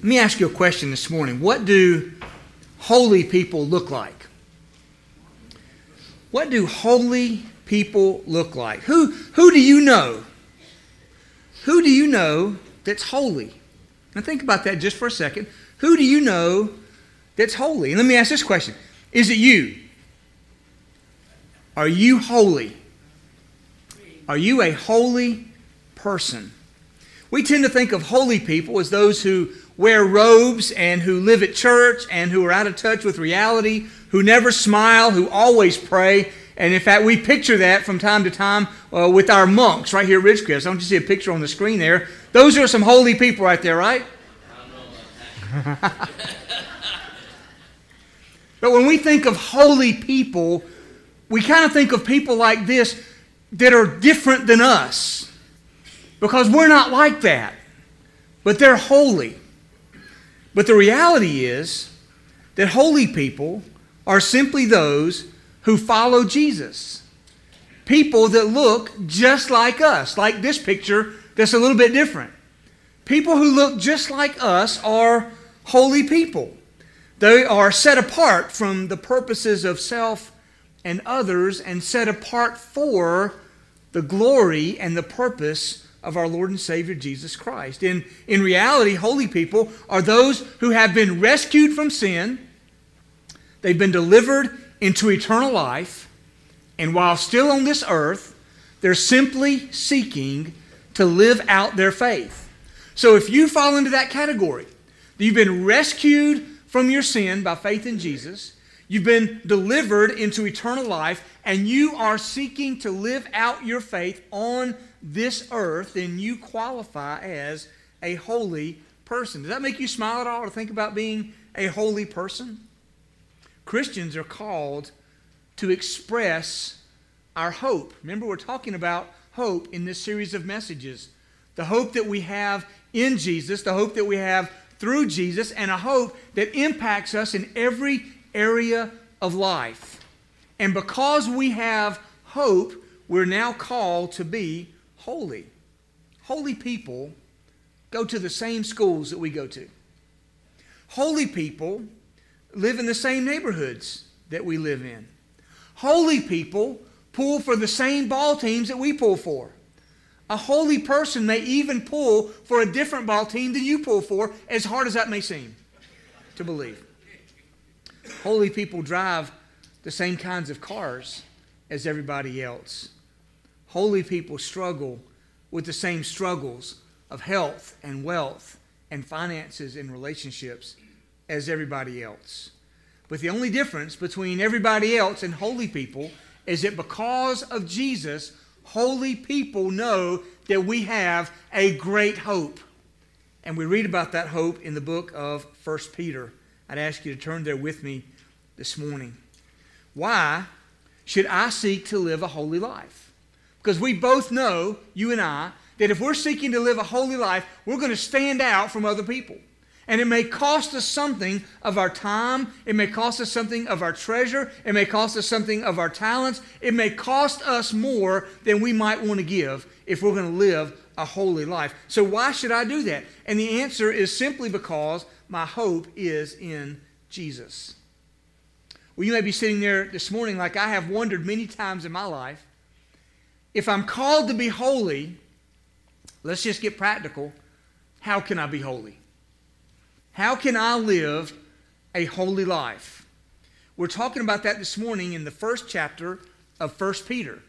Let me ask you a question this morning. What do holy people look like? What do holy people look like? Who, who do you know? Who do you know that's holy? Now think about that just for a second. Who do you know that's holy? And let me ask this question Is it you? Are you holy? Are you a holy person? We tend to think of holy people as those who wear robes and who live at church and who are out of touch with reality, who never smile, who always pray. And in fact, we picture that from time to time uh, with our monks right here at Ridgecrest. Want you see a picture on the screen there. Those are some holy people right there, right? but when we think of holy people, we kind of think of people like this that are different than us because we're not like that. But they're holy. But the reality is that holy people are simply those who follow Jesus. People that look just like us, like this picture that's a little bit different. People who look just like us are holy people. They are set apart from the purposes of self and others and set apart for the glory and the purpose of our Lord and Savior Jesus Christ. In, in reality, holy people are those who have been rescued from sin, they've been delivered into eternal life, and while still on this earth, they're simply seeking to live out their faith. So if you fall into that category, you've been rescued from your sin by faith in Jesus, You've been delivered into eternal life, and you are seeking to live out your faith on this earth, then you qualify as a holy person. Does that make you smile at all to think about being a holy person? Christians are called to express our hope. Remember, we're talking about hope in this series of messages. The hope that we have in Jesus, the hope that we have through Jesus, and a hope that impacts us in every area of life. And because we have hope, we're now called to be holy. Holy people go to the same schools that we go to. Holy people live in the same neighborhoods that we live in. Holy people pull for the same ball teams that we pull for. A holy person may even pull for a different ball team than you pull for, as hard as that may seem to believe. Holy people drive the same kinds of cars as everybody else. Holy people struggle with the same struggles of health and wealth and finances and relationships as everybody else. But the only difference between everybody else and holy people is that because of Jesus, holy people know that we have a great hope. And we read about that hope in the book of 1 Peter. I'd ask you to turn there with me this morning. Why should I seek to live a holy life? Because we both know, you and I, that if we're seeking to live a holy life, we're going to stand out from other people. And it may cost us something of our time. It may cost us something of our treasure. It may cost us something of our talents. It may cost us more than we might want to give if we're going to live a holy life. So, why should I do that? And the answer is simply because my hope is in Jesus. Well, you may be sitting there this morning like I have wondered many times in my life. If I'm called to be holy, let's just get practical. How can I be holy? How can I live a holy life? We're talking about that this morning in the first chapter of 1 Peter.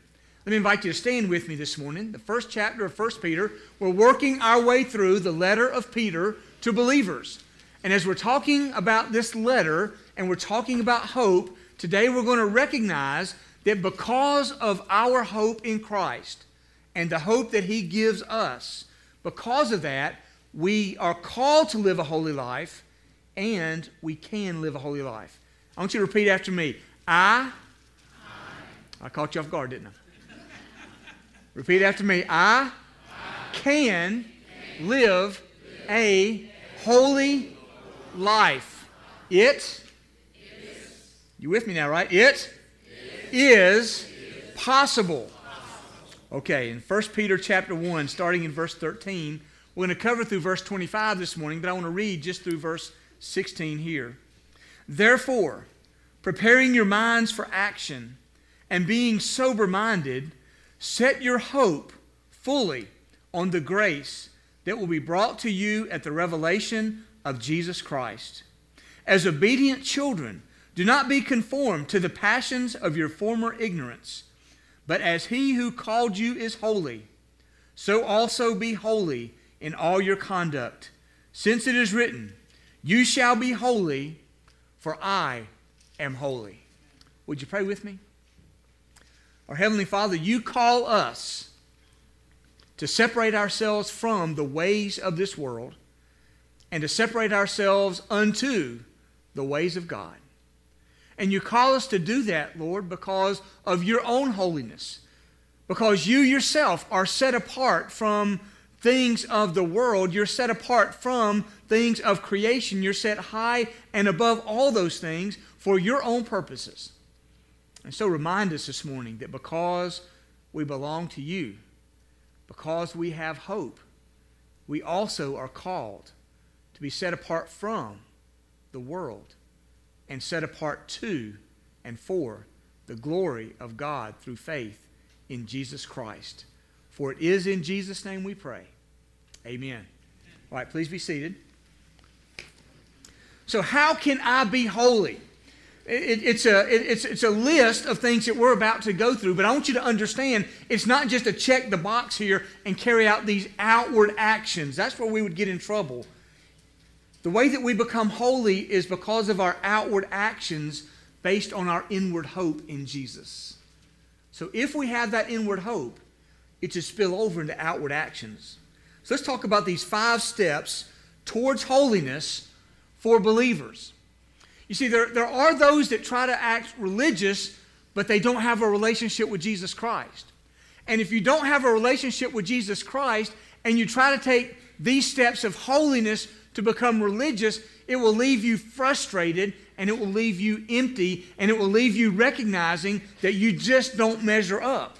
Let me invite you to stand with me this morning. The first chapter of 1 Peter. We're working our way through the letter of Peter to believers. And as we're talking about this letter and we're talking about hope, today we're going to recognize that because of our hope in Christ and the hope that He gives us, because of that, we are called to live a holy life and we can live a holy life. I want you to repeat after me. I, I, I caught you off guard, didn't I? repeat after me. I, I can, can live, live a holy life. It, you with me now, right? It is possible. Okay, in 1 Peter chapter 1, starting in verse 13, We're going to cover through verse 25 this morning, but I want to read just through verse 16 here. Therefore, preparing your minds for action and being sober minded, set your hope fully on the grace that will be brought to you at the revelation of Jesus Christ. As obedient children, do not be conformed to the passions of your former ignorance, but as he who called you is holy, so also be holy in all your conduct, since it is written, You shall be holy, for I am holy. Would you pray with me? Our Heavenly Father, you call us to separate ourselves from the ways of this world and to separate ourselves unto the ways of God. And you call us to do that, Lord, because of your own holiness, because you yourself are set apart from things of the world. You're set apart from things of creation. You're set high and above all those things for your own purposes. And so remind us this morning that because we belong to you, because we have hope, we also are called to be set apart from the world and set apart to and for the glory of God through faith in Jesus Christ. For it is in Jesus' name we pray. Amen. All right, please be seated. So, how can I be holy? It, it's, a, it, it's, it's a list of things that we're about to go through, but I want you to understand it's not just to check the box here and carry out these outward actions. That's where we would get in trouble. The way that we become holy is because of our outward actions based on our inward hope in Jesus. So if we have that inward hope, it should spill over into outward actions. So let's talk about these five steps towards holiness for believers. You see, there, there are those that try to act religious, but they don't have a relationship with Jesus Christ. And if you don't have a relationship with Jesus Christ and you try to take these steps of holiness to become religious, it will leave you frustrated and it will leave you empty and it will leave you recognizing that you just don't measure up.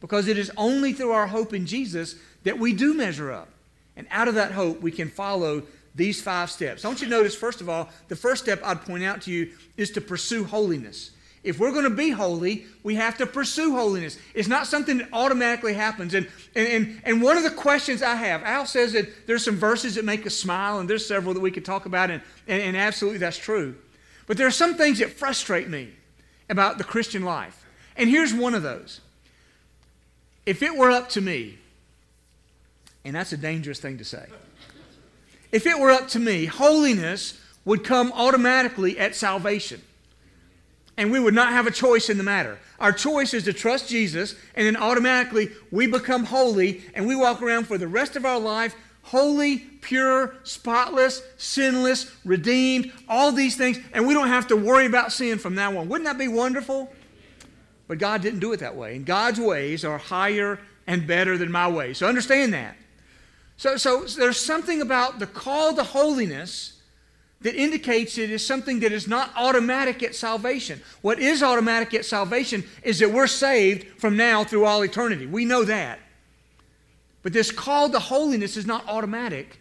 Because it is only through our hope in Jesus that we do measure up. And out of that hope, we can follow these five steps. I want you to notice, first of all, the first step I'd point out to you is to pursue holiness. If we're going to be holy, we have to pursue holiness. It's not something that automatically happens. And, and, and, and one of the questions I have, Al says that there's some verses that make us smile, and there's several that we could talk about, and, and, and absolutely that's true. But there are some things that frustrate me about the Christian life. And here's one of those. If it were up to me, and that's a dangerous thing to say, if it were up to me, holiness would come automatically at salvation and we would not have a choice in the matter. Our choice is to trust Jesus, and then automatically we become holy, and we walk around for the rest of our life holy, pure, spotless, sinless, redeemed, all these things, and we don't have to worry about sin from now on. Wouldn't that be wonderful? But God didn't do it that way, and God's ways are higher and better than my ways. So understand that. So, so there's something about the call to holiness that indicates it is something that is not automatic at salvation. What is automatic at salvation is that we're saved from now through all eternity. We know that. But this call to holiness is not automatic,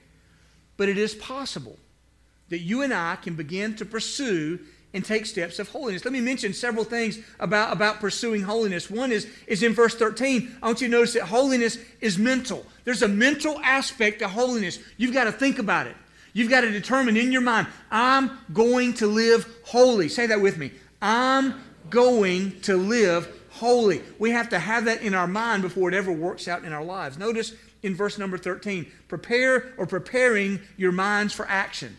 but it is possible that you and I can begin to pursue and take steps of holiness. Let me mention several things about, about pursuing holiness. One is, is in verse 13. I want you to notice that holiness is mental. There's a mental aspect to holiness. You've got to think about it. You've got to determine in your mind, I'm going to live holy. Say that with me. I'm going to live holy. We have to have that in our mind before it ever works out in our lives. Notice in verse number 13 prepare or preparing your minds for action.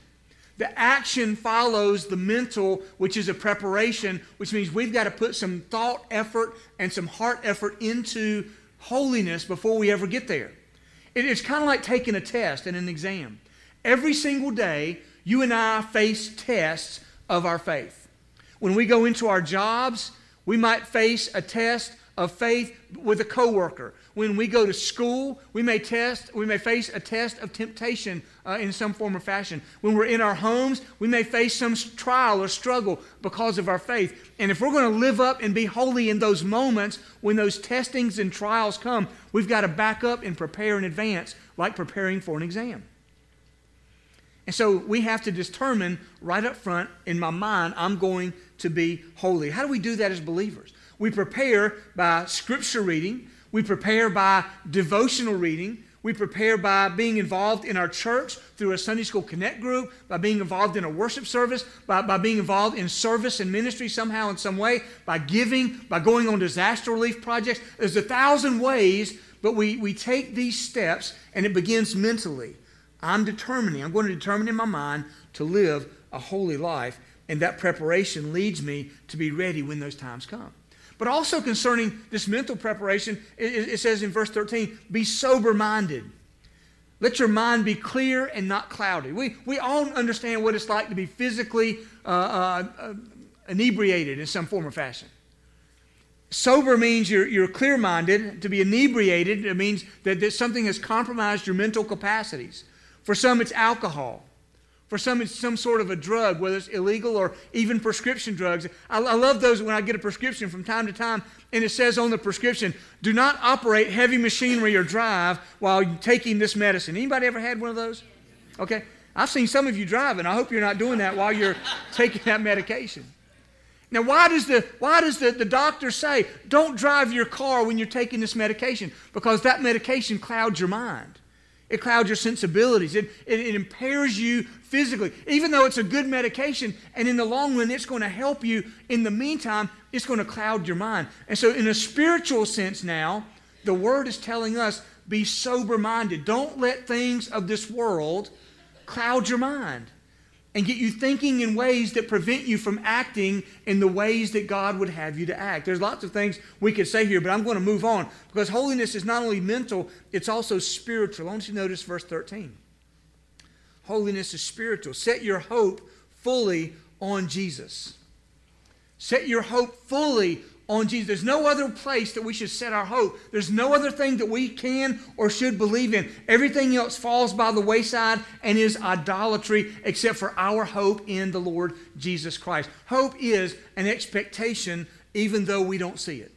The action follows the mental, which is a preparation, which means we've got to put some thought effort and some heart effort into holiness before we ever get there. It's kind of like taking a test and an exam. Every single day, you and I face tests of our faith. When we go into our jobs, we might face a test of faith with a coworker. When we go to school, we may test, we may face a test of temptation uh, in some form or fashion. When we're in our homes, we may face some trial or struggle because of our faith. And if we're going to live up and be holy in those moments when those testings and trials come, we've got to back up and prepare in advance, like preparing for an exam. And so we have to determine right up front in my mind, I'm going to be holy. How do we do that as believers? We prepare by scripture reading, we prepare by devotional reading, we prepare by being involved in our church through a Sunday School Connect group, by being involved in a worship service, by, by being involved in service and ministry somehow in some way, by giving, by going on disaster relief projects. There's a thousand ways, but we, we take these steps and it begins mentally. I'm determining, I'm going to determine in my mind to live a holy life, and that preparation leads me to be ready when those times come. But also concerning this mental preparation, it, says in verse 13, be sober minded. Let your mind be clear and not cloudy. We, we all understand what it's like to be physically uh, uh, uh inebriated in some form or fashion. Sober means you're, you're clear minded. To be inebriated, it means that, that something has compromised your mental capacities. For some, it's alcohol. For some, it's some sort of a drug, whether it's illegal or even prescription drugs. I, I, love those when I get a prescription from time to time, and it says on the prescription, "Do not operate heavy machinery or drive while taking this medicine." Anybody ever had one of those? Okay, I've seen some of you driving. I hope you're not doing that while you're taking that medication. Now, why does, the, why does the, the doctor say, don't drive your car when you're taking this medication? Because that medication clouds your mind. It clouds your sensibilities. It, it, it, impairs you physically. Even though it's a good medication, and in the long run, it's going to help you, in the meantime, it's going to cloud your mind. And so, in a spiritual sense now, the Word is telling us be sober minded. Don't let things of this world cloud your mind and get you thinking in ways that prevent you from acting in the ways that God would have you to act. There's lots of things we could say here, but I'm going to move on because holiness is not only mental, it's also spiritual. I want you to notice verse 13. Holiness is spiritual. Set your hope fully on Jesus. Set your hope fully on Jesus. There's no other place that we should set our hope. There's no other thing that we can or should believe in. Everything else falls by the wayside and is idolatry except for our hope in the Lord Jesus Christ. Hope is an expectation even though we don't see it.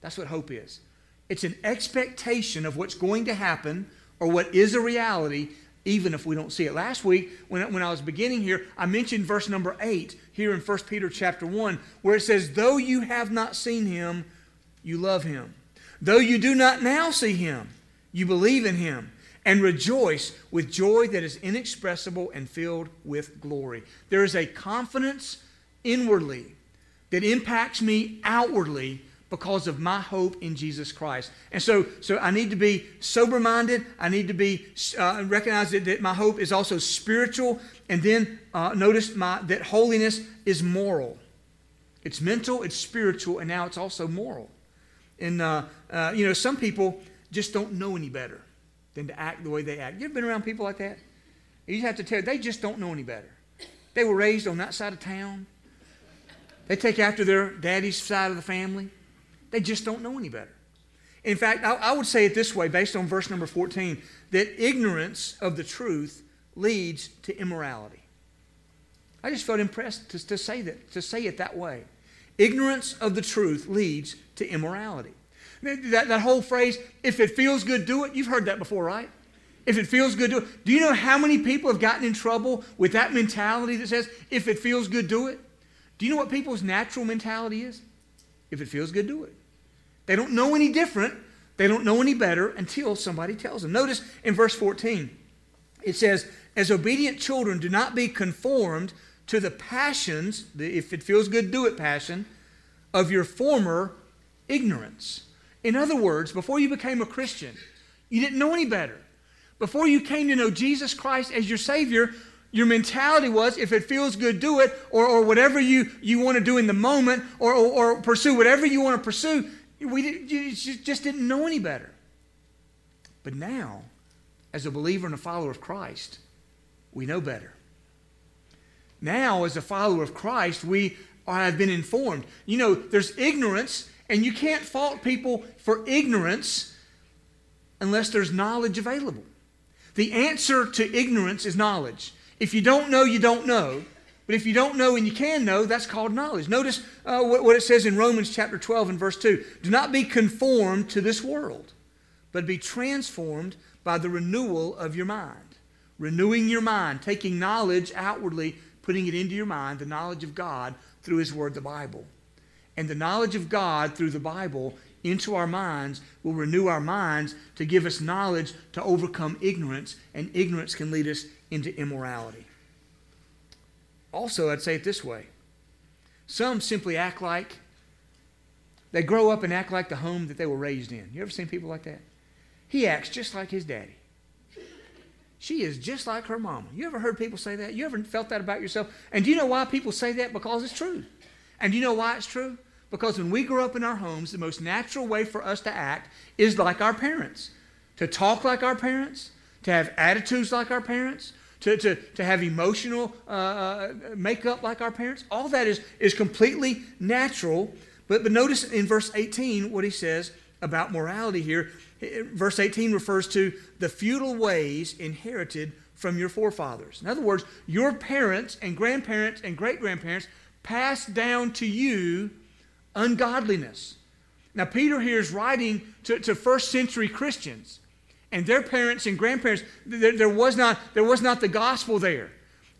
That's what hope is. It's an expectation of what's going to happen or what is a reality even if we don't see it. Last week, when, when I was beginning here, I mentioned verse number 8 here in 1 Peter chapter 1, where it says, Though you have not seen him, you love him. Though you do not now see him, you believe in him and rejoice with joy that is inexpressible and filled with glory. There is a confidence inwardly that impacts me outwardly because of my hope in Jesus Christ. And so, so I need to be sober minded. I need to be uh, recognize that, that, my hope is also spiritual. And then uh, notice my, that holiness is moral. It's mental, it's spiritual, and now it's also moral. And uh, uh, you know, some people just don't know any better than to act the way they act. You ever been around people like that? You have to tell they just don't know any better. They were raised on that side of town. They take after their daddy's side of the family. They just don't know any better. In fact, I, I would say it this way, based on verse number 14, that ignorance of the truth leads to immorality. I just felt impressed to, to, say that, to say it that way. Ignorance of the truth leads to immorality. That, that whole phrase, if it feels good, do it, you've heard that before, right? If it feels good, do it. Do you know how many people have gotten in trouble with that mentality that says, if it feels good, do it? Do you know what people's natural mentality is? If it feels good, do it. They don't know any different. They don't know any better until somebody tells them. Notice in verse 14, it says, As obedient children, do not be conformed to the passions, the if it feels good, do it passion, of your former ignorance. In other words, before you became a Christian, you didn't know any better. Before you came to know Jesus Christ as your Savior, your mentality was if it feels good, do it, or, or whatever you, you want to do in the moment, or, or, or pursue whatever you want to pursue. We you just didn't know any better. But now, as a believer and a follower of Christ, we know better. Now, as a follower of Christ, we have been informed. You know, there's ignorance And you can't fault people for ignorance unless there's knowledge available. The answer to ignorance is knowledge. If you don't know, you don't know. But if you don't know and you can know, that's called knowledge. Notice uh, what, what it says in Romans chapter 12 and verse 2 Do not be conformed to this world, but be transformed by the renewal of your mind. Renewing your mind, taking knowledge outwardly, putting it into your mind, the knowledge of God through His Word, the Bible. And the knowledge of God through the Bible into our minds will renew our minds to give us knowledge to overcome ignorance, and ignorance can lead us into immorality. Also, I'd say it this way some simply act like they grow up and act like the home that they were raised in. You ever seen people like that? He acts just like his daddy. She is just like her mama. You ever heard people say that? You ever felt that about yourself? And do you know why people say that? Because it's true. And do you know why it's true? Because when we grow up in our homes, the most natural way for us to act is like our parents to talk like our parents, to have attitudes like our parents, to, to, to have emotional uh, uh makeup like our parents. All that is, is completely natural. But, but notice in verse 18 what he says about morality here. Verse 18 refers to the futile ways inherited from your forefathers. In other words, your parents and grandparents and great grandparents passed down to you ungodliness. Now, Peter here is writing to, to first century Christians, and their parents and grandparents, there, there, was not, there was not the gospel there.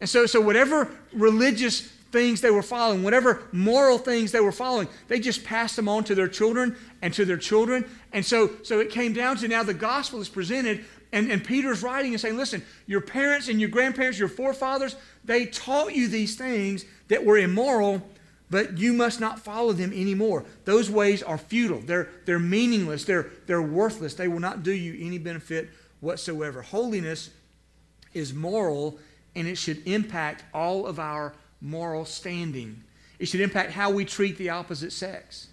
And so, so, whatever religious things they were following, whatever moral things they were following, they just passed them on to their children and to their children. And so, so it came down to now the gospel is presented, and, and Peter's writing and saying, listen, your parents and your grandparents, your forefathers, they taught you these things that were immoral, but you must not follow them anymore. Those ways are futile. They're, they're meaningless. They're, they're worthless. They will not do you any benefit whatsoever. Holiness is moral, and it should impact all of our moral standing. It should impact how we treat the opposite sex.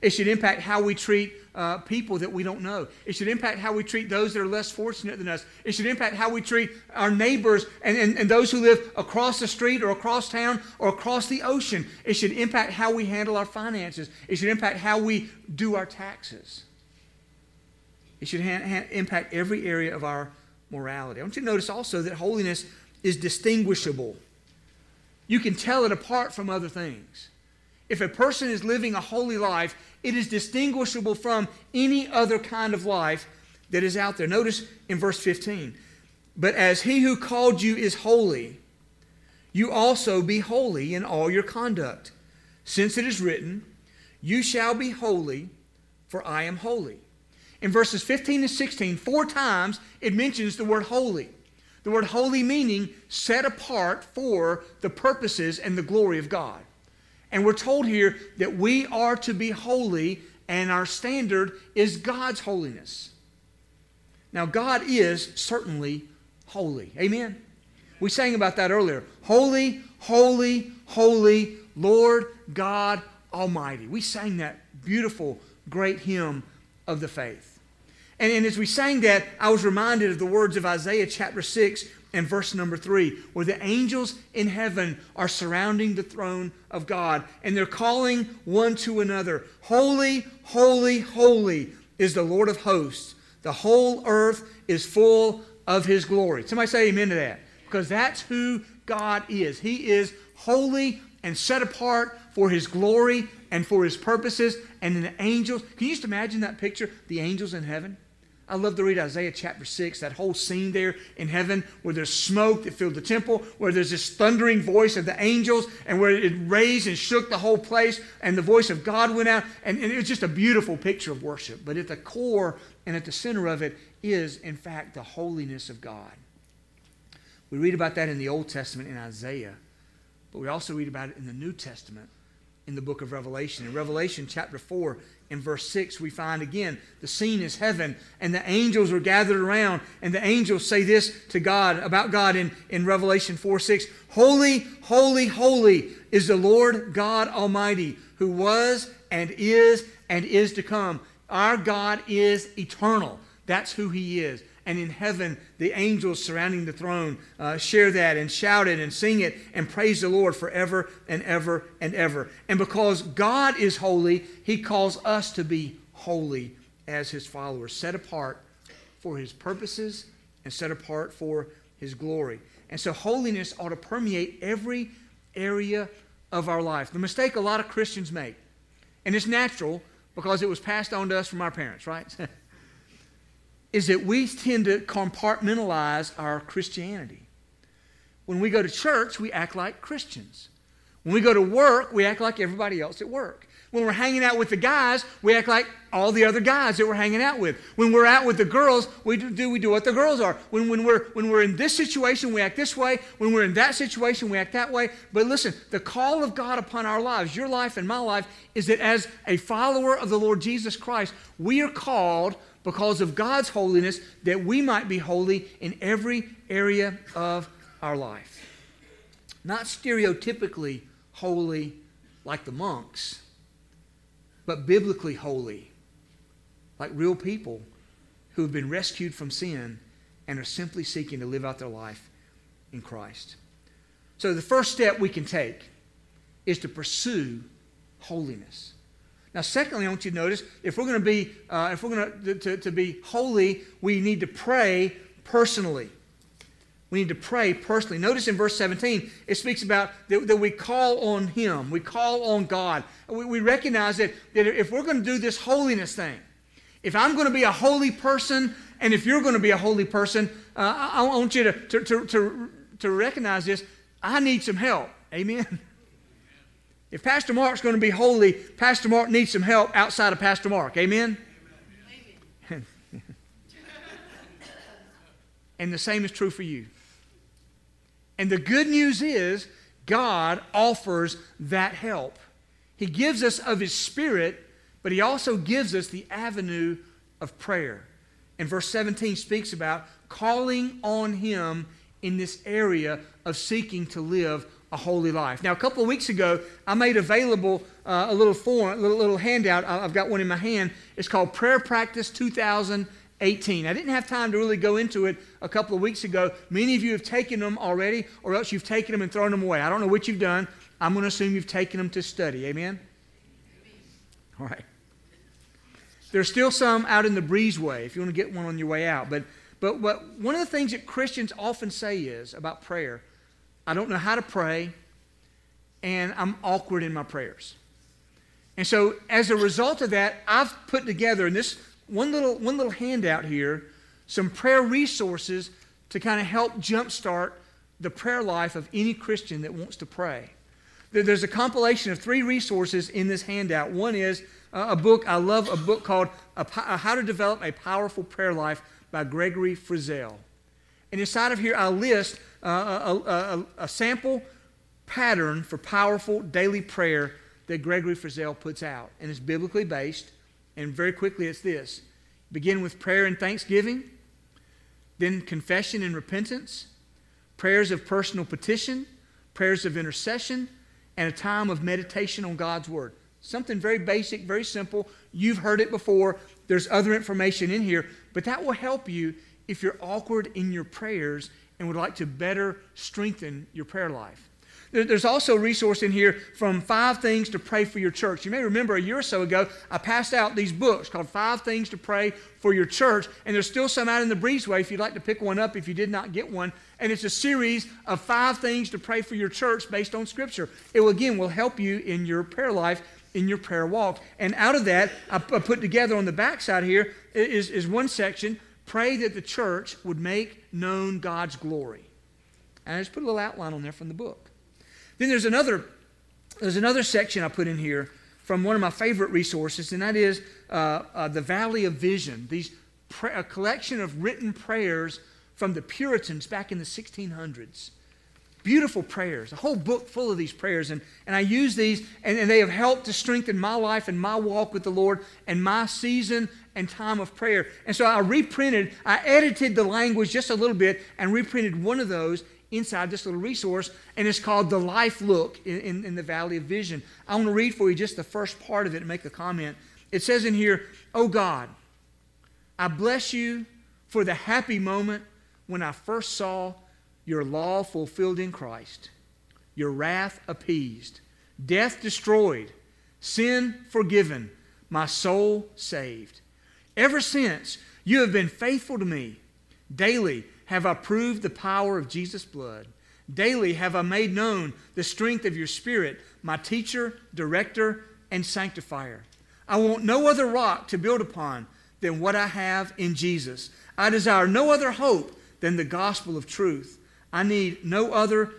It should impact how we treat uh, people that we don't know. It should impact how we treat those that are less fortunate than us. It should impact how we treat our neighbors and, and, and those who live across the street or across town or across the ocean. It should impact how we handle our finances. It should impact how we do our taxes. It should ha- ha- impact every area of our morality. I want you to notice also that holiness is distinguishable. You can tell it apart from other things. If a person is living a holy life, it is distinguishable from any other kind of life that is out there. Notice in verse 15. But as he who called you is holy, you also be holy in all your conduct. Since it is written, You shall be holy, for I am holy. In verses 15 and 16, four times it mentions the word holy. The word holy meaning set apart for the purposes and the glory of God. And we're told here that we are to be holy, and our standard is God's holiness. Now, God is certainly holy. Amen? We sang about that earlier. Holy, holy, holy, Lord God Almighty. We sang that beautiful, great hymn of the faith. And, and as we sang that, I was reminded of the words of Isaiah chapter 6, and verse number three, where the angels in heaven are surrounding the throne of God and they're calling one to another Holy, holy, holy is the Lord of hosts. The whole earth is full of his glory. Somebody say amen to that. Because that's who God is. He is holy and set apart for his glory and for his purposes. And the angels, can you just imagine that picture? The angels in heaven I love to read Isaiah chapter 6, that whole scene there in heaven where there's smoke that filled the temple, where there's this thundering voice of the angels, and where it raised and shook the whole place, and the voice of God went out. And, and it was just a beautiful picture of worship. But at the core and at the center of it is, in fact, the holiness of God. We read about that in the Old Testament in Isaiah, but we also read about it in the New Testament in the book of Revelation. In Revelation chapter 4, and verse 6, we find again the scene is heaven, and the angels are gathered around, and the angels say this to God about God in, in Revelation 4 6 Holy, holy, holy is the Lord God Almighty, who was and is and is to come. Our God is eternal. That's who He is. And in heaven, the angels surrounding the throne uh, share that and shout it and sing it and praise the Lord forever and ever and ever. And because God is holy, He calls us to be holy as His followers, set apart for His purposes and set apart for His glory. And so holiness ought to permeate every area of our life. The mistake a lot of Christians make, and it's natural because it was passed on to us from our parents, right? is that we tend to compartmentalize our Christianity. When we go to church, we act like Christians. When we go to work, we act like everybody else at work. When we're hanging out with the guys, we act like all the other guys that we're hanging out with. When we're out with the girls, we do, we do what the girls are. When, when, we're, when we're in this situation, we act this way. When we're in that situation, we act that way. But listen, the call of God upon our lives, your life and my life, is that as a follower of the Lord Jesus Christ, we are called because of God's holiness that we might be holy in every area of our life. Not stereotypically holy like the monks but biblically holy, like real people who have been rescued from sin and are simply seeking to live out their life in Christ. So, the first step we can take is to pursue holiness. Now, secondly, I want you to notice if we're going to be, uh, if we're going to, to, to be holy, we need to pray personally. We need to pray personally. Notice in verse 17, it speaks about that, that we call on Him, we call on God. We, we recognize that, that if we're going to do this holiness thing, if I'm going to be a holy person, and if you're going to be a holy person, uh, I, I, want you to, to, to, to, to recognize this. I need some help. Amen. If Pastor Mark's going to be holy, Pastor Mark needs some help outside of Pastor Mark. Amen? Amen. and the same is true for you. And the good news is, God offers that help. He gives us of His Spirit, but He also gives us the avenue of prayer. And verse 17 speaks about calling on Him in this area of seeking to live a holy life. Now, a couple of weeks ago, I made available uh, a little form, a little, little handout. I've got one in my hand. It's called Prayer Practice 2018. I didn't have time to really go into it a couple of weeks ago. Many of you have taken them already, or else you've taken them and thrown them away. I don't know what you've done. I'm going to assume you've taken them to study. Amen? All right. There's still some out in the breezeway if you want to get one on your way out. But, but what, one of the things that Christians often say is about prayer I don't know how to pray, and I'm awkward in my prayers. And so, as a result of that, I've put together, in this one little, one little handout here some prayer resources to kind of help jumpstart the prayer life of any Christian that wants to pray. There's a compilation of three resources in this handout. One is a book, I love a book called How to Develop a Powerful Prayer Life by Gregory Frizzell. And inside of here, I list a, a, a sample pattern for powerful daily prayer that Gregory Frizzell puts out. And it's biblically based. And very quickly, it's this begin with prayer and thanksgiving, then confession and repentance, prayers of personal petition, prayers of intercession, and a time of meditation on God's Word. Something very basic, very simple. You've heard it before. There's other information in here, but that will help you if you're awkward in your prayers and would like to better strengthen your prayer life. There's also a resource in here from Five Things to Pray for Your Church. You may remember a year or so ago, I passed out these books called Five Things to Pray for Your Church, and there's still some out in the breezeway if you'd like to pick one up if you did not get one. And it's a series of five things to pray for your church based on Scripture. It will, again, will help you in your prayer life, in your prayer walk. And out of that, I put together on the backside here is, is one section pray that the church would make known God's glory. And I just put a little outline on there from the book. Then there's another, there's another section I put in here from one of my favorite resources, and that is uh, uh, the Valley of Vision. These a collection of written prayers from the Puritans back in the 1600s. Beautiful prayers, a whole book full of these prayers. And, and I use these, and, and they have helped to strengthen my life and my walk with the Lord and my season and time of prayer. And so I reprinted, I edited the language just a little bit and reprinted one of those inside this little resource, and it's called The Life Look in, in, in, the Valley of Vision. I want to read for you just the first part of it and make a comment. It says in here, Oh God, I bless you for the happy moment when I first saw your law fulfilled in Christ, your wrath appeased, death destroyed, sin forgiven, my soul saved. Ever since, you have been faithful to me. Daily have I proved the power of Jesus' blood. Daily have I made known the strength of your Spirit, my teacher, director, and sanctifier. I want no other rock to build upon than what I have in Jesus. I desire no other hope than the gospel of truth. I need no other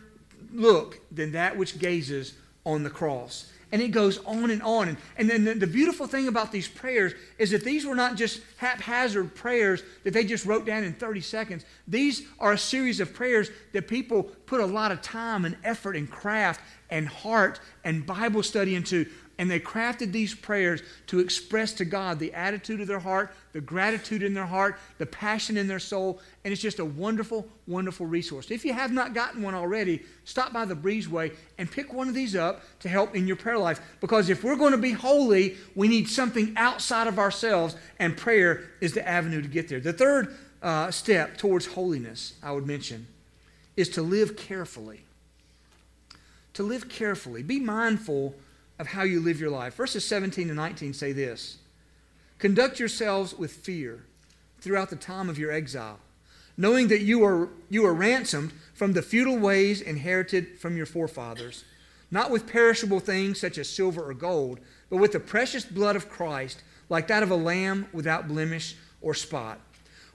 look than that which gazes on the cross. And it goes on and on. And, and then the, the beautiful thing about these prayers is that these were not just haphazard prayers that they just wrote down in 30 seconds. These are a series of prayers that people put a lot of time and effort and craft and heart and Bible study into. And they crafted these prayers to express to God the attitude of their heart, the gratitude in their heart, the passion in their soul. And it's just a wonderful, wonderful resource. If you have not gotten one already, stop by the Breezeway and pick one of these up to help in your prayer life. Because if we're going to be holy, we need something outside of ourselves, and prayer is the avenue to get there. The third uh, step towards holiness, I would mention, is to live carefully. To live carefully. Be mindful of how you live your life. Verses 17 and 19 say this Conduct yourselves with fear throughout the time of your exile, knowing that you are, you are ransomed from the futile ways inherited from your forefathers, not with perishable things such as silver or gold, but with the precious blood of Christ, like that of a lamb without blemish or spot.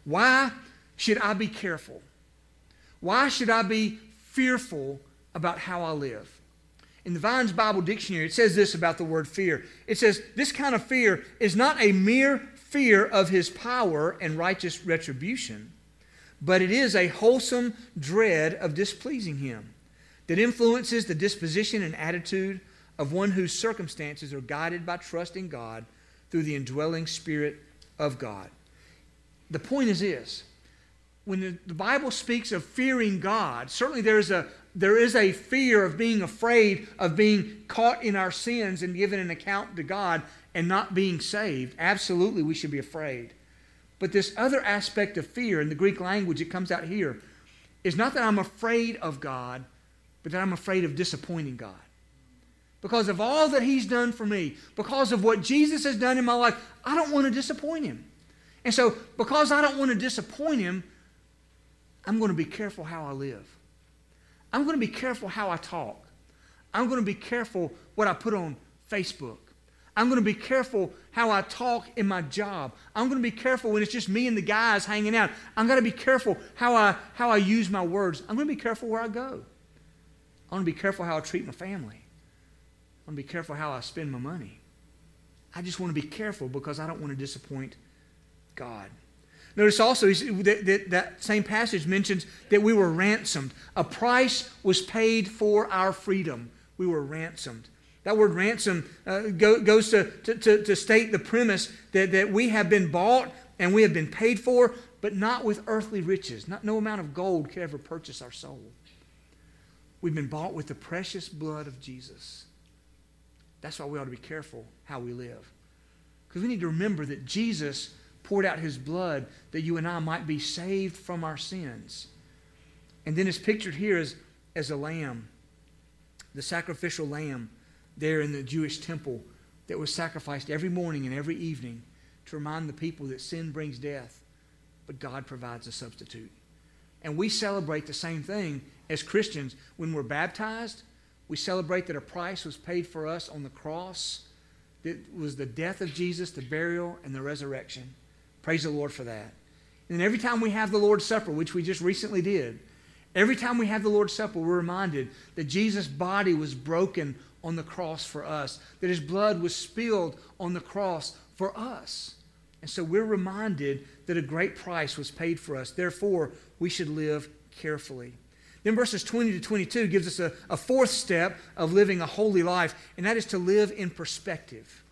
Why should I be careful? Why should I be fearful about how I live? In the Vine's Bible Dictionary, it says this about the word fear. It says, This kind of fear is not a mere fear of his power and righteous retribution, but it is a wholesome dread of displeasing him that influences the disposition and attitude of one whose circumstances are guided by trust in God through the indwelling Spirit of God. The point is this when the Bible speaks of fearing God, certainly there is a, there is a fear of being afraid of being caught in our sins and given an account to God and not being saved. Absolutely, we should be afraid. But this other aspect of fear in the Greek language, it comes out here, is not that I'm afraid of God, but that I'm afraid of disappointing God. Because of all that He's done for me, because of what Jesus has done in my life, I don't want to disappoint Him. And so, because I don't want to disappoint Him, I'm going to be careful how I live. I'm going to be careful how I talk. I'm going to be careful what I put on Facebook. I'm going to be careful how I talk in my job. I'm going to be careful when it's just me and the guys hanging out. I'm going to be careful how I, how I use my words. I'm going to be careful where I go. I'm going to be careful how I treat my family. I'm going to be careful how I spend my money. I just want to be careful because I don't want to disappoint God. Notice also that, that, that, same passage mentions that we were ransomed. A price was paid for our freedom. We were ransomed. That word ransom uh, go, goes to, to, to state the premise that, that we have been bought and we have been paid for, but not with earthly riches. Not, no amount of gold could ever purchase our soul. We've been bought with the precious blood of Jesus. That's why we ought to be careful how we live. Because we need to remember that Jesus poured out his blood that you and I might be saved from our sins. And then it's pictured here as, as a lamb, the sacrificial lamb there in the Jewish temple that was sacrificed every morning and every evening to remind the people that sin brings death, but God provides a substitute. And we celebrate the same thing as Christians when we're baptized. We celebrate that a price was paid for us on the cross. That was the death of Jesus, the burial, and the resurrection. Praise the Lord for that. And every time we have the Lord's Supper, which we just recently did, every time we have the Lord's Supper, we're reminded that Jesus' body was broken on the cross for us, that his blood was spilled on the cross for us. And so we're reminded that a great price was paid for us. Therefore, we should live carefully. Then verses 20 to 22 gives us a, a fourth step of living a holy life, and that is to live in perspective.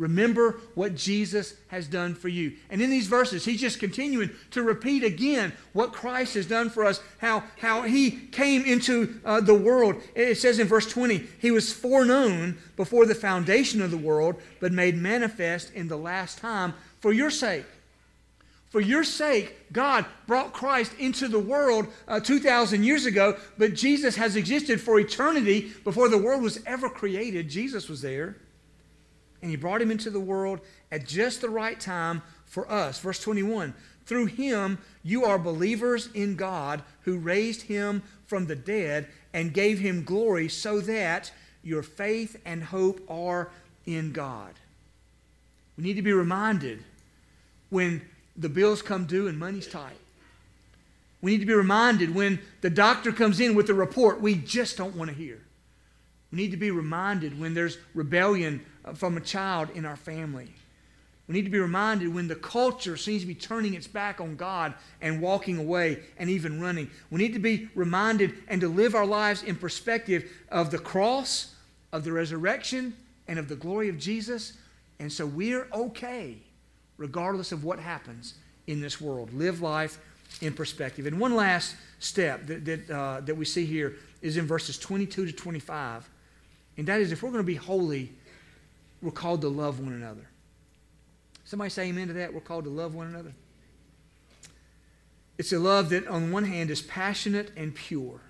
Remember what Jesus has done for you. And in these verses, he's just continuing to repeat again what Christ has done for us, how, how he came into uh, the world. It says in verse 20, he was foreknown before the foundation of the world, but made manifest in the last time for your sake. For your sake, God brought Christ into the world uh, 2,000 years ago, but Jesus has existed for eternity before the world was ever created. Jesus was there. And He brought Him into the world at just the right time for us. Verse 21 Through Him, you are believers in God who raised Him from the dead and gave Him glory, so that your faith and hope are in God. We need to be reminded when the bills come due and money's tight. We need to be reminded when the doctor comes in with a report we just don't want to hear. We need to be reminded when there's rebellion from a child in our family. We need to be reminded when the culture seems to be turning its back on God and walking away and even running. We need to be reminded and to live our lives in perspective of the cross, of the resurrection, and of the glory of Jesus. And so we're okay regardless of what happens in this world. Live life in perspective. And one last step that, that, uh, that we see here is in verses 22 to 25. And that is if we're going to be holy, we're called to love one another. Somebody say amen to that? We're called to love one another. It's a love that, on one hand, is passionate and pure.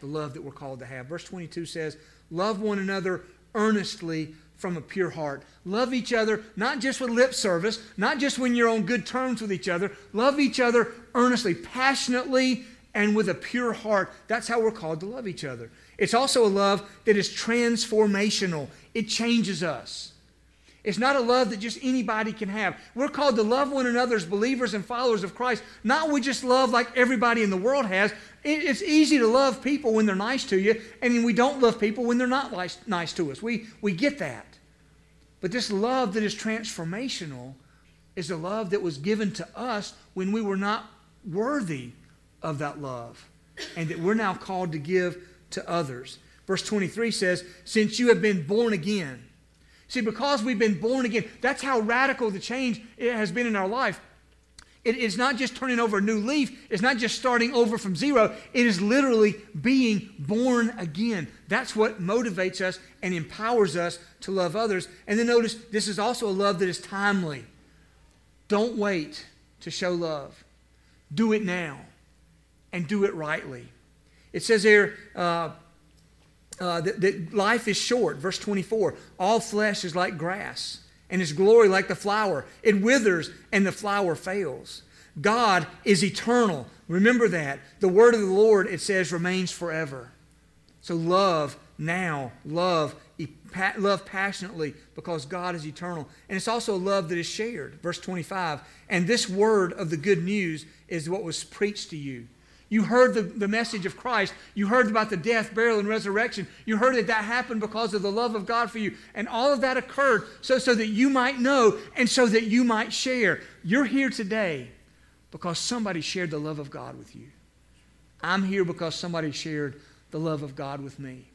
The love that we're called to have. Verse 22 says, Love one another earnestly from a pure heart. Love each other, not just with lip service, not just when you're on good terms with each other. Love each other earnestly, passionately, and with a pure heart. That's how we're called to love each other. It's also a love that is transformational, it changes us. It's not a love that just anybody can have. We're called to love one another as believers and followers of Christ. Not we just love like everybody in the world has. It's easy to love people when they're nice to you, and we don't love people when they're not nice to us. We, we get that. But this love that is transformational is a love that was given to us when we were not worthy of that love, and that we're now called to give to others. Verse 23 says, Since you have been born again. See, because we've been born again, that's how radical the change has been in our life. It is not just turning over a new leaf. It's not just starting over from zero. It is literally being born again. That's what motivates us and empowers us to love others. And then notice this is also a love that is timely. Don't wait to show love. Do it now and do it rightly. It says here uh, uh, that, that life is short. Verse 24 All flesh is like grass and its glory like the flower. It withers and the flower fails. God is eternal. Remember that. The word of the Lord, it says, remains forever. So love now. Love, love passionately because God is eternal. And it's also a love that is shared. Verse 25. And this word of the good news is what was preached to you. You heard the, the message of Christ. You heard about the death, burial, and resurrection. You heard that that happened because of the love of God for you. And all of that occurred so, so that you might know and so that you might share. You're here today because somebody shared the love of God with you. I'm here because somebody shared the love of God with me.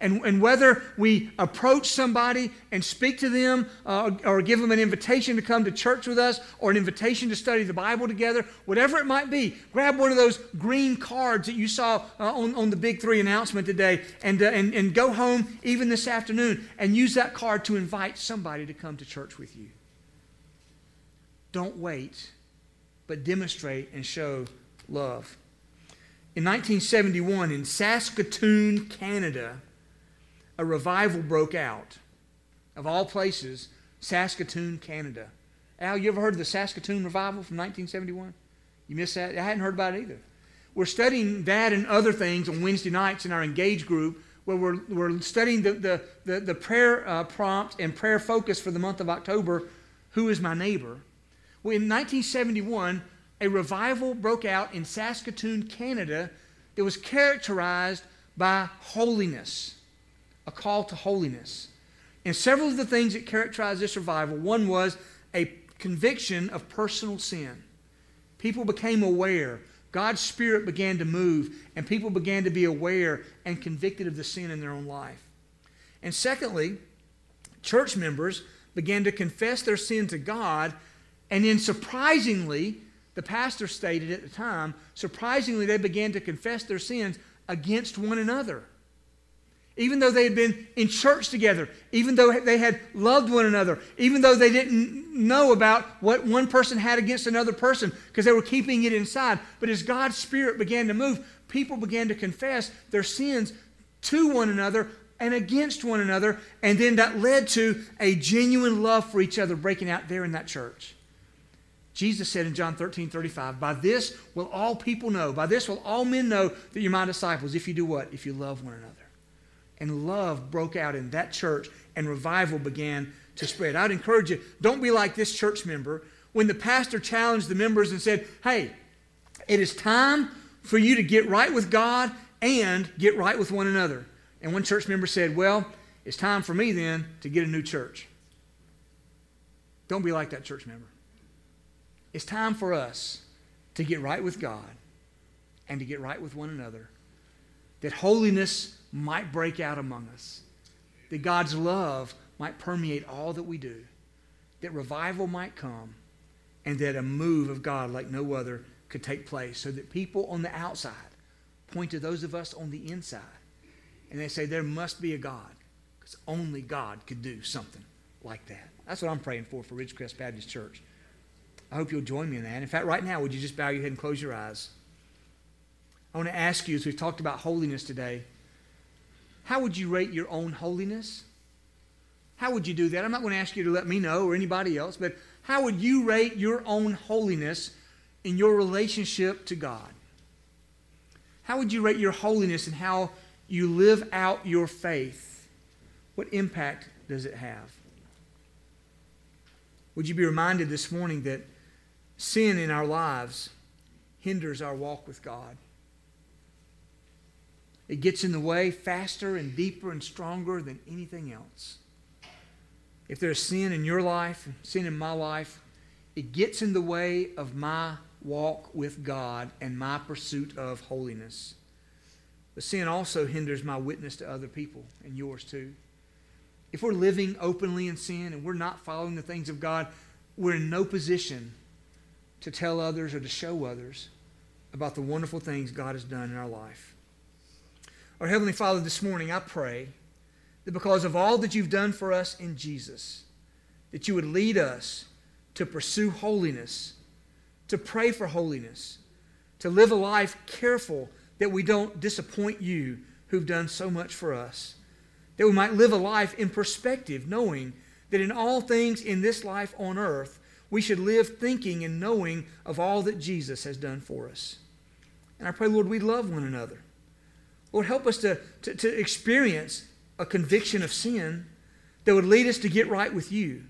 And, and whether we approach somebody and speak to them uh, or give them an invitation to come to church with us or an invitation to study the Bible together, whatever it might be, grab one of those green cards that you saw uh, on, on the Big Three announcement today and, uh, and, and go home even this afternoon and use that card to invite somebody to come to church with you. Don't wait, but demonstrate and show love. In 1971, in Saskatoon, Canada, a revival broke out. Of all places, Saskatoon, Canada. Al, you ever heard of the Saskatoon revival from 1971? You missed that? I hadn't heard about it either. We're studying that and other things on Wednesday nights in our Engage group where we're, we're studying the, the, the, the prayer uh, prompt and prayer focus for the month of October Who is My Neighbor? Well, in 1971, a revival broke out in Saskatoon, Canada that was characterized by holiness a call to holiness. And several of the things that characterized this revival one was a conviction of personal sin. People became aware. God's Spirit began to move, and people began to be aware and convicted of the sin in their own life. And secondly, church members began to confess their sin to God, and then surprisingly, the pastor stated at the time, surprisingly, they began to confess their sins against one another. Even though they had been in church together, even though they had loved one another, even though they didn't know about what one person had against another person because they were keeping it inside. But as God's Spirit began to move, people began to confess their sins to one another and against one another, and then that led to a genuine love for each other breaking out there in that church. Jesus said in John 13, 35, By this will all people know, by this will all men know that you're my disciples, if you do what? If you love one another and love broke out in that church and revival began to spread. I'd encourage you, don't be like this church member when the pastor challenged the members and said, Hey, it is time for you to get right with God and get right with one another. And one church member said, Well, it's time for me then to get a new church. Don't be like that church member. It's time for us to get right with God and to get right with one another. That holiness might break out among us, that God's love might permeate all that we do, that revival might come, and that a move of God like no other could take place, so that people on the outside point to those of us on the inside and they say, There must be a God, because only God could do something like that. That's what I'm praying for for Ridgecrest Baptist Church. I hope you'll join me in that. In fact, right now, would you just bow your head and close your eyes? I want to ask you, as we've talked about holiness today, how would you rate your own holiness? How would you do that? I'm not going to ask you to let me know or anybody else, but how would you rate your own holiness in your relationship to God? How would you rate your holiness and how you live out your faith? What impact does it have? Would you be reminded this morning that sin in our lives hinders our walk with God? It gets in the way faster and deeper and stronger than anything else. If there's sin in your life, sin in my life, it gets in the way of my walk with God and my pursuit of holiness. But sin also hinders my witness to other people and yours too. If we're living openly in sin and we're not following the things of God, we're in no position to tell others or to show others about the wonderful things God has done in our life. Our Heavenly Father, this morning I pray that because of all that you've done for us in Jesus, that you would lead us to pursue holiness, to pray for holiness, to live a life careful that we don't disappoint you who've done so much for us, that we might live a life in perspective, knowing that in all things in this life on earth, we should live thinking and knowing of all that Jesus has done for us. And I pray, Lord, we love one another. Lord, help us to, to, to experience a conviction of sin that would lead us to get right with you.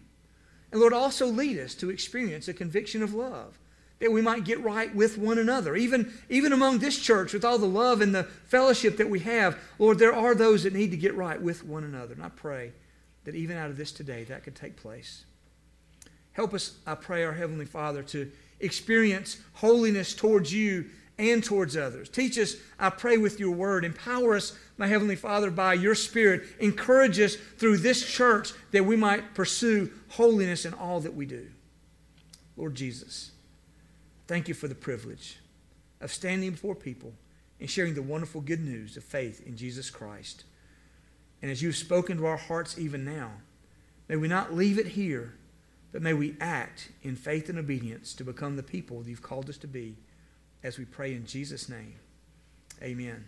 And Lord, also lead us to experience a conviction of love that we might get right with one another. Even, even among this church, with all the love and the fellowship that we have, Lord, there are those that need to get right with one another. And I pray that even out of this today, that could take place. Help us, I pray, our Heavenly Father, to experience holiness towards you and towards others. Teach us, I pray, with your word. Empower us, my Heavenly Father, by your Spirit. Encourage us through this church that we might pursue holiness in all that we do. Lord Jesus, thank you for the privilege of standing before people and sharing the wonderful good news of faith in Jesus Christ. And as you've spoken to our hearts even now, may we not leave it here, but may we act in faith and obedience to become the people that you've called us to be as we pray in Jesus' name. Amen.